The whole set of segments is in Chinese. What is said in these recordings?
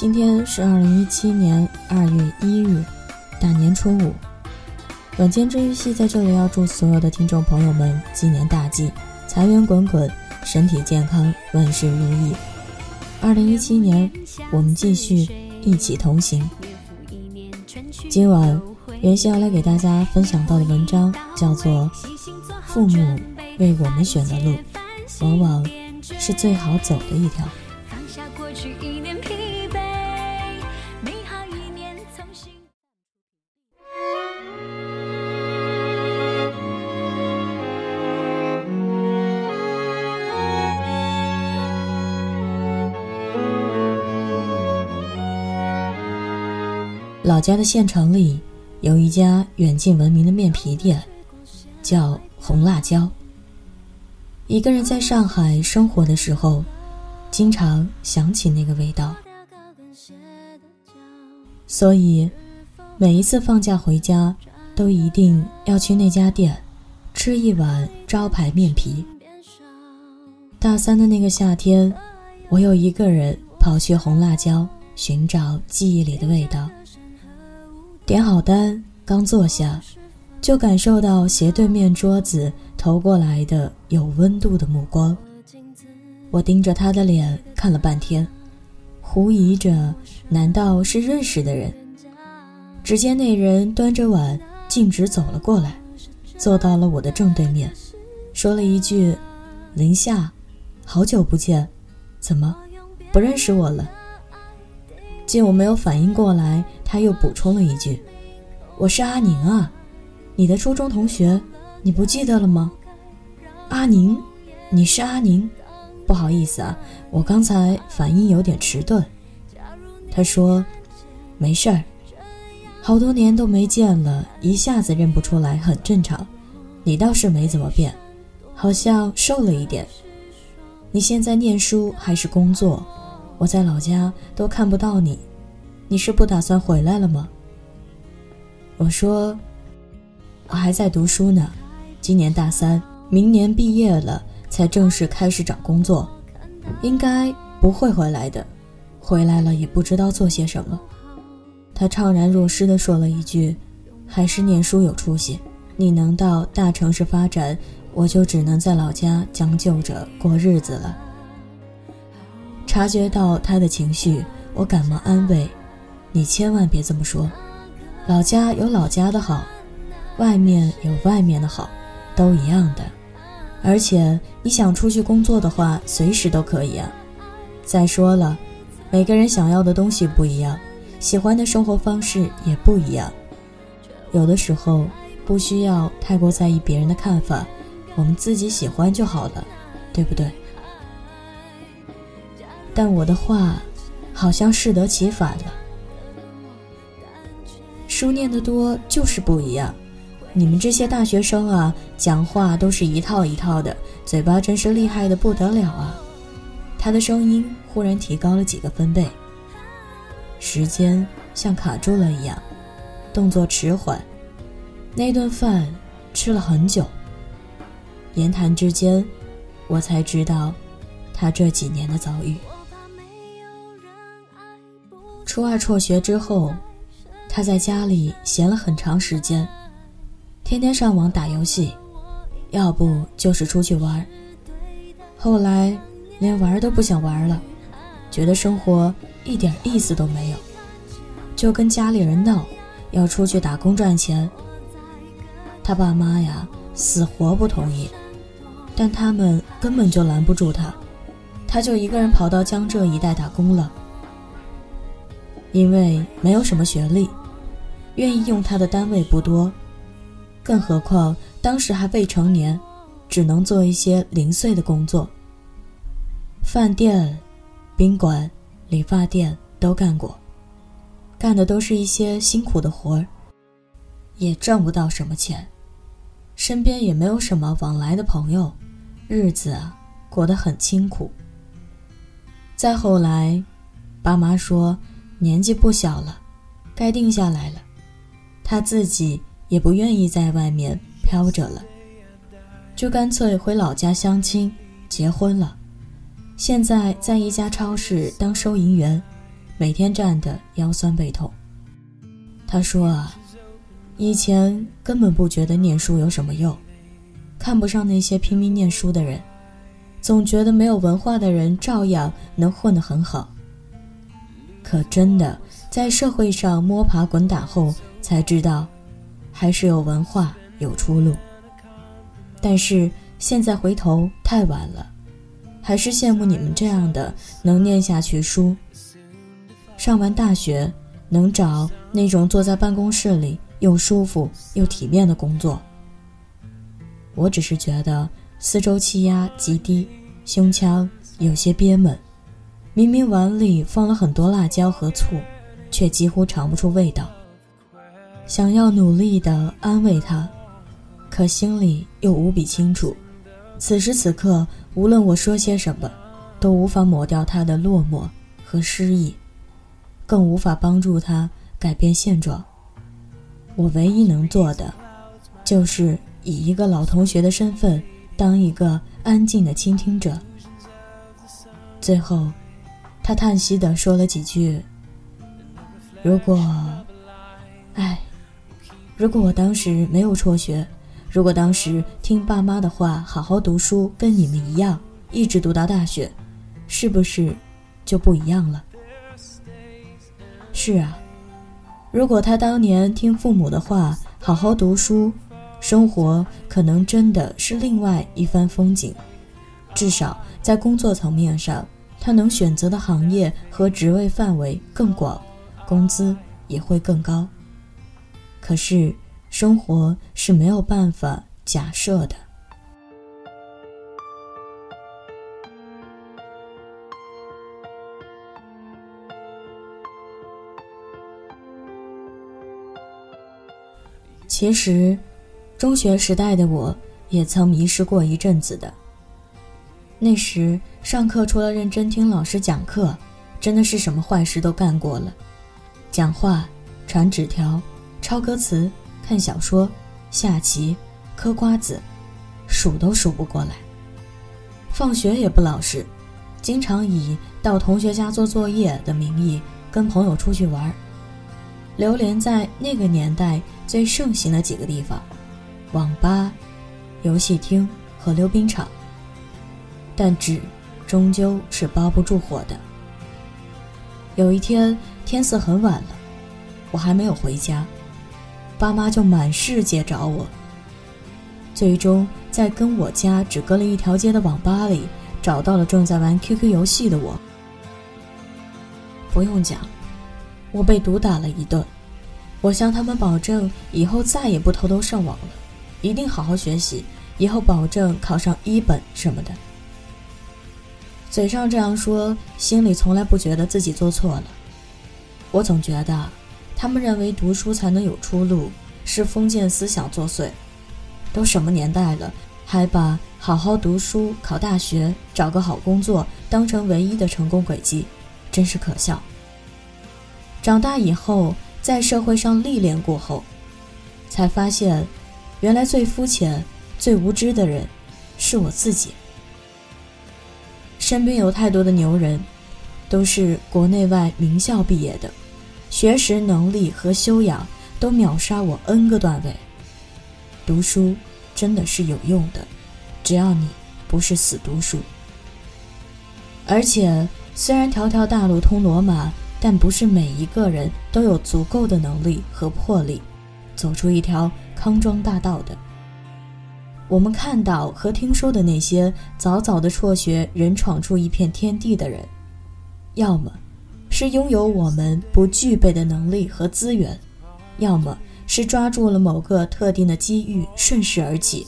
今天是二零一七年二月一日，大年初五。晚间治愈系在这里要祝所有的听众朋友们鸡年大吉，财源滚滚，身体健康，万事如意。二零一七年，我们继续一起同行。今晚袁熙要来给大家分享到的文章叫做《父母为我们选的路，往往是最好走的一条》。老家的县城里有一家远近闻名的面皮店，叫红辣椒。一个人在上海生活的时候，经常想起那个味道，所以每一次放假回家，都一定要去那家店吃一碗招牌面皮。大三的那个夏天，我又一个人跑去红辣椒寻找记忆里的味道。点好单，刚坐下，就感受到斜对面桌子投过来的有温度的目光。我盯着他的脸看了半天，狐疑着，难道是认识的人？只见那人端着碗径直走了过来，坐到了我的正对面，说了一句：“林夏，好久不见，怎么不认识我了？”见我没有反应过来，他又补充了一句：“我是阿宁啊，你的初中同学，你不记得了吗？”阿宁，你是阿宁？不好意思啊，我刚才反应有点迟钝。他说：“没事儿，好多年都没见了，一下子认不出来很正常。你倒是没怎么变，好像瘦了一点。你现在念书还是工作？”我在老家都看不到你，你是不打算回来了吗？我说，我还在读书呢，今年大三，明年毕业了才正式开始找工作，应该不会回来的，回来了也不知道做些什么。他怅然若失地说了一句：“还是念书有出息，你能到大城市发展，我就只能在老家将就着过日子了。”察觉到他的情绪，我赶忙安慰：“你千万别这么说，老家有老家的好，外面有外面的好，都一样的。而且你想出去工作的话，随时都可以啊。再说了，每个人想要的东西不一样，喜欢的生活方式也不一样。有的时候不需要太过在意别人的看法，我们自己喜欢就好了，对不对？”但我的话，好像适得其反了。书念得多就是不一样，你们这些大学生啊，讲话都是一套一套的，嘴巴真是厉害的不得了啊！他的声音忽然提高了几个分贝，时间像卡住了一样，动作迟缓。那顿饭吃了很久，言谈之间，我才知道他这几年的遭遇。初二辍学之后，他在家里闲了很长时间，天天上网打游戏，要不就是出去玩。后来连玩都不想玩了，觉得生活一点意思都没有，就跟家里人闹，要出去打工赚钱。他爸妈呀，死活不同意，但他们根本就拦不住他，他就一个人跑到江浙一带打工了。因为没有什么学历，愿意用他的单位不多，更何况当时还未成年，只能做一些零碎的工作。饭店、宾馆、理发店都干过，干的都是一些辛苦的活儿，也挣不到什么钱，身边也没有什么往来的朋友，日子啊过得很清苦。再后来，爸妈说。年纪不小了，该定下来了。他自己也不愿意在外面飘着了，就干脆回老家相亲，结婚了。现在在一家超市当收银员，每天站得腰酸背痛。他说啊，以前根本不觉得念书有什么用，看不上那些拼命念书的人，总觉得没有文化的人照样能混得很好。可真的在社会上摸爬滚打后，才知道，还是有文化有出路。但是现在回头太晚了。还是羡慕你们这样的能念下去书，上完大学能找那种坐在办公室里又舒服又体面的工作。我只是觉得四周气压极低，胸腔有些憋闷，明明碗里放了很多辣椒和醋，却几乎尝不出味道。想要努力的安慰他，可心里又无比清楚。此时此刻，无论我说些什么，都无法抹掉他的落寞和失意，更无法帮助他改变现状。我唯一能做的，就是以一个老同学的身份，当一个安静的倾听者。最后，他叹息地说了几句：“如果，唉，如果我当时没有辍学。”如果当时听爸妈的话，好好读书，跟你们一样，一直读到大学，是不是就不一样了？是啊，如果他当年听父母的话，好好读书，生活可能真的是另外一番风景。至少在工作层面上，他能选择的行业和职位范围更广，工资也会更高。可是。生活是没有办法假设的。其实，中学时代的我也曾迷失过一阵子的。那时上课除了认真听老师讲课，真的是什么坏事都干过了：讲话、传纸条、抄歌词。看小说、下棋、嗑瓜子，数都数不过来。放学也不老实，经常以到同学家做作业的名义跟朋友出去玩儿。流连在那个年代最盛行的几个地方：网吧、游戏厅和溜冰场。但只终究是包不住火的。有一天天色很晚了，我还没有回家。爸妈就满世界找我，最终在跟我家只隔了一条街的网吧里找到了正在玩 QQ 游戏的我。不用讲，我被毒打了一顿。我向他们保证，以后再也不偷偷上网了，一定好好学习，以后保证考上一本什么的。嘴上这样说，心里从来不觉得自己做错了。我总觉得。他们认为读书才能有出路，是封建思想作祟。都什么年代了，还把好好读书、考大学、找个好工作当成唯一的成功轨迹，真是可笑。长大以后，在社会上历练过后，才发现，原来最肤浅、最无知的人，是我自己。身边有太多的牛人，都是国内外名校毕业的。学识能力和修养都秒杀我 N 个段位。读书真的是有用的，只要你不是死读书。而且，虽然条条大路通罗马，但不是每一个人都有足够的能力和魄力，走出一条康庄大道的。我们看到和听说的那些早早的辍学，人闯出一片天地的人，要么。是拥有我们不具备的能力和资源，要么是抓住了某个特定的机遇顺势而起。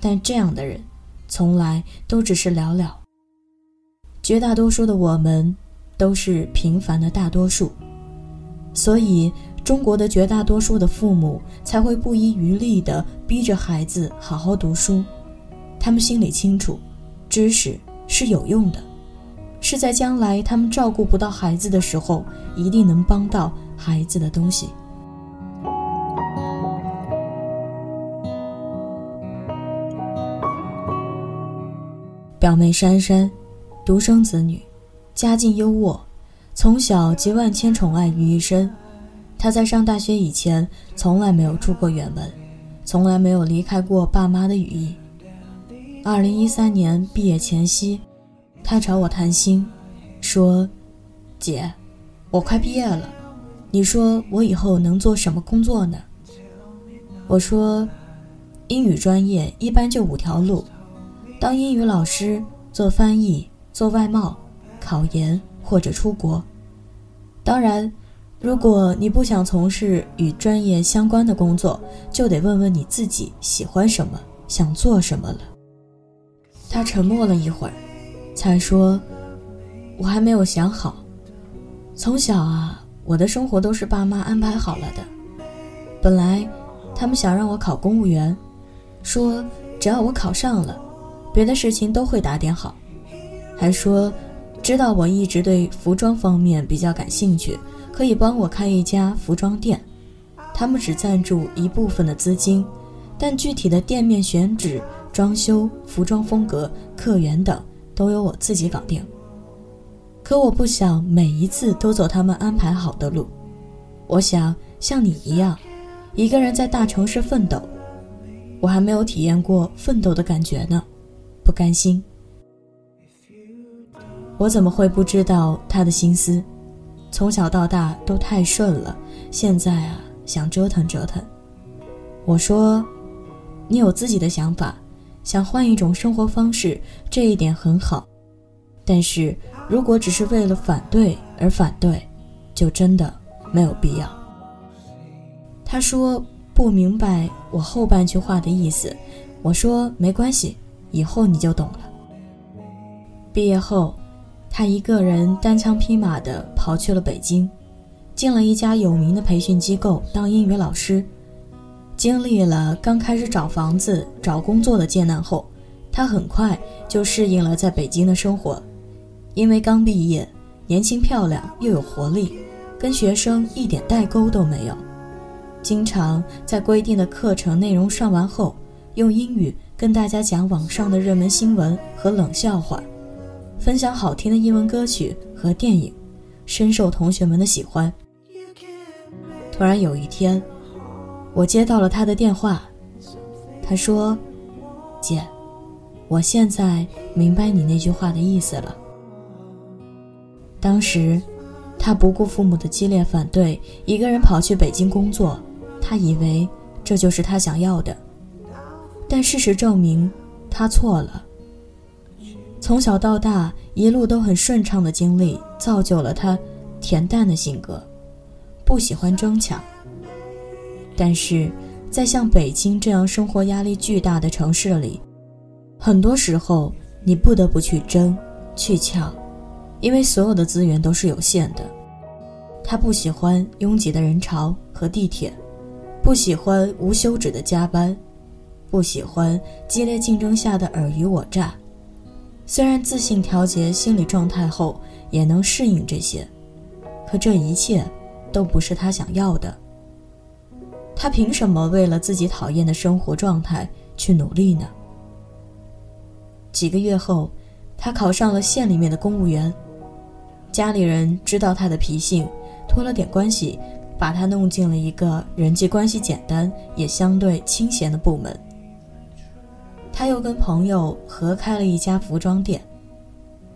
但这样的人，从来都只是寥寥。绝大多数的我们，都是平凡的大多数。所以，中国的绝大多数的父母才会不遗余力地逼着孩子好好读书。他们心里清楚，知识是有用的。是在将来他们照顾不到孩子的时候，一定能帮到孩子的东西。表妹珊珊，独生子女，家境优渥，从小集万千宠爱于一身。他在上大学以前从来没有出过远门，从来没有离开过爸妈的羽翼。二零一三年毕业前夕，他找我谈心，说：“姐，我快毕业了，你说我以后能做什么工作呢？”我说：“英语专业一般就五条路，当英语老师、做翻译、做外贸、考研或者出国。当然。”如果你不想从事与专业相关的工作，就得问问你自己喜欢什么，想做什么了。他沉默了一会儿，才说：“我还没有想好。从小啊，我的生活都是爸妈安排好了的。本来，他们想让我考公务员，说只要我考上了，别的事情都会打点好。还说，知道我一直对服装方面比较感兴趣。”可以帮我开一家服装店，他们只赞助一部分的资金，但具体的店面选址、装修、服装风格、客源等都由我自己搞定。可我不想每一次都走他们安排好的路，我想像你一样，一个人在大城市奋斗。我还没有体验过奋斗的感觉呢，不甘心。我怎么会不知道他的心思？从小到大都太顺了，现在啊想折腾折腾。我说，你有自己的想法，想换一种生活方式，这一点很好。但是如果只是为了反对而反对，就真的没有必要。他说不明白我后半句话的意思，我说没关系，以后你就懂了。毕业后。他一个人单枪匹马地跑去了北京，进了一家有名的培训机构当英语老师。经历了刚开始找房子、找工作的艰难后，他很快就适应了在北京的生活。因为刚毕业，年轻漂亮又有活力，跟学生一点代沟都没有。经常在规定的课程内容上完后，用英语跟大家讲网上的热门新闻和冷笑话。分享好听的英文歌曲和电影，深受同学们的喜欢。突然有一天，我接到了他的电话，他说：“姐，我现在明白你那句话的意思了。”当时，他不顾父母的激烈反对，一个人跑去北京工作，他以为这就是他想要的，但事实证明，他错了。从小到大一路都很顺畅的经历，造就了他恬淡的性格，不喜欢争抢。但是，在像北京这样生活压力巨大的城市里，很多时候你不得不去争、去抢，因为所有的资源都是有限的。他不喜欢拥挤的人潮和地铁，不喜欢无休止的加班，不喜欢激烈竞争下的尔虞我诈。虽然自信调节心理状态后也能适应这些，可这一切都不是他想要的。他凭什么为了自己讨厌的生活状态去努力呢？几个月后，他考上了县里面的公务员。家里人知道他的脾性，托了点关系，把他弄进了一个人际关系简单也相对清闲的部门。他又跟朋友合开了一家服装店，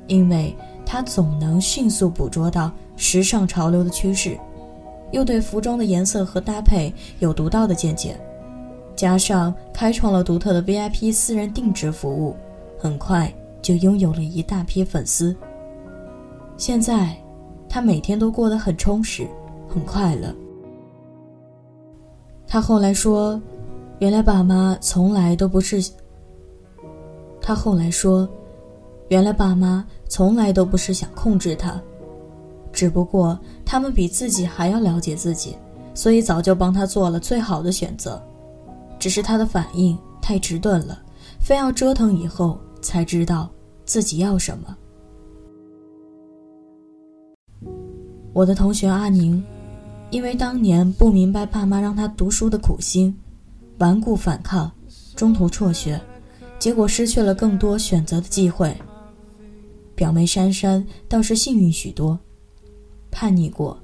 因为他总能迅速捕捉到时尚潮流的趋势，又对服装的颜色和搭配有独到的见解，加上开创了独特的 VIP 私人定制服务，很快就拥有了一大批粉丝。现在，他每天都过得很充实，很快乐。他后来说：“原来爸妈从来都不是。”他后来说：“原来爸妈从来都不是想控制他，只不过他们比自己还要了解自己，所以早就帮他做了最好的选择。只是他的反应太迟钝了，非要折腾以后才知道自己要什么。”我的同学阿宁，因为当年不明白爸妈让他读书的苦心，顽固反抗，中途辍学。结果失去了更多选择的机会。表妹珊珊倒是幸运许多，叛逆过，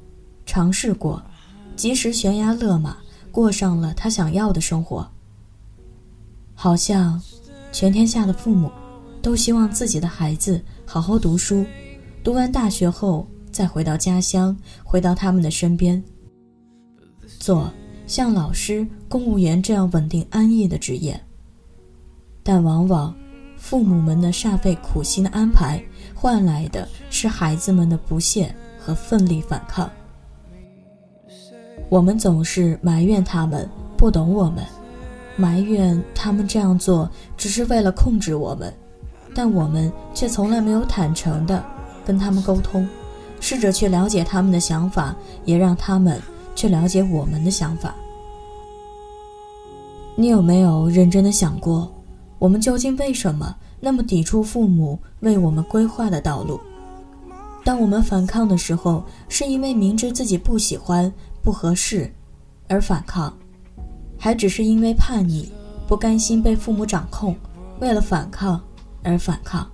尝试过，及时悬崖勒马，过上了她想要的生活。好像，全天下的父母，都希望自己的孩子好好读书，读完大学后再回到家乡，回到他们的身边，做像老师、公务员这样稳定安逸的职业。但往往，父母们的煞费苦心的安排，换来的是孩子们的不屑和奋力反抗。我们总是埋怨他们不懂我们。埋怨他们这样做只是为了控制我们，但我们却从来没有坦诚的跟他们沟通，试着去了解他们的想法，也让他们去了解我们的想法。你有没有认真的想过，我们究竟为什么那么抵触父母为我们规划的道路？当我们反抗的时候，是因为明知自己不喜欢、不合适而反抗。还只是因为叛逆，不甘心被父母掌控，为了反抗而反抗。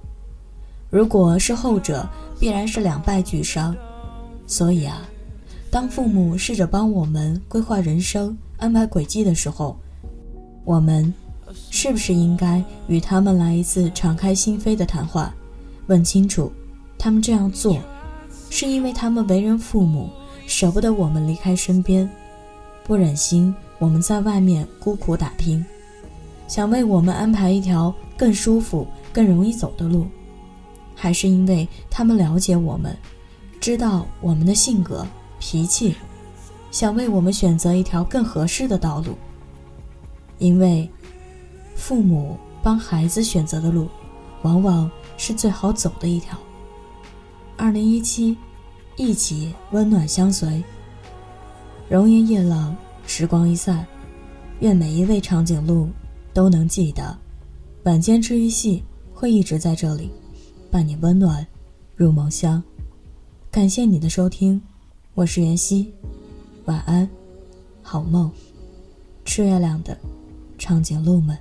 如果是后者，必然是两败俱伤。所以啊，当父母试着帮我们规划人生、安排轨迹的时候，我们是不是应该与他们来一次敞开心扉的谈话，问清楚，他们这样做，是因为他们为人父母，舍不得我们离开身边，不忍心。我们在外面孤苦打拼，想为我们安排一条更舒服、更容易走的路，还是因为他们了解我们，知道我们的性格、脾气，想为我们选择一条更合适的道路？因为父母帮孩子选择的路，往往是最好走的一条。二零一七，一起温暖相随。容颜夜冷。时光一散，愿每一位长颈鹿都能记得，晚间治愈系会一直在这里，伴你温暖入梦乡。感谢你的收听，我是妍希，晚安，好梦，吃月亮的长颈鹿们。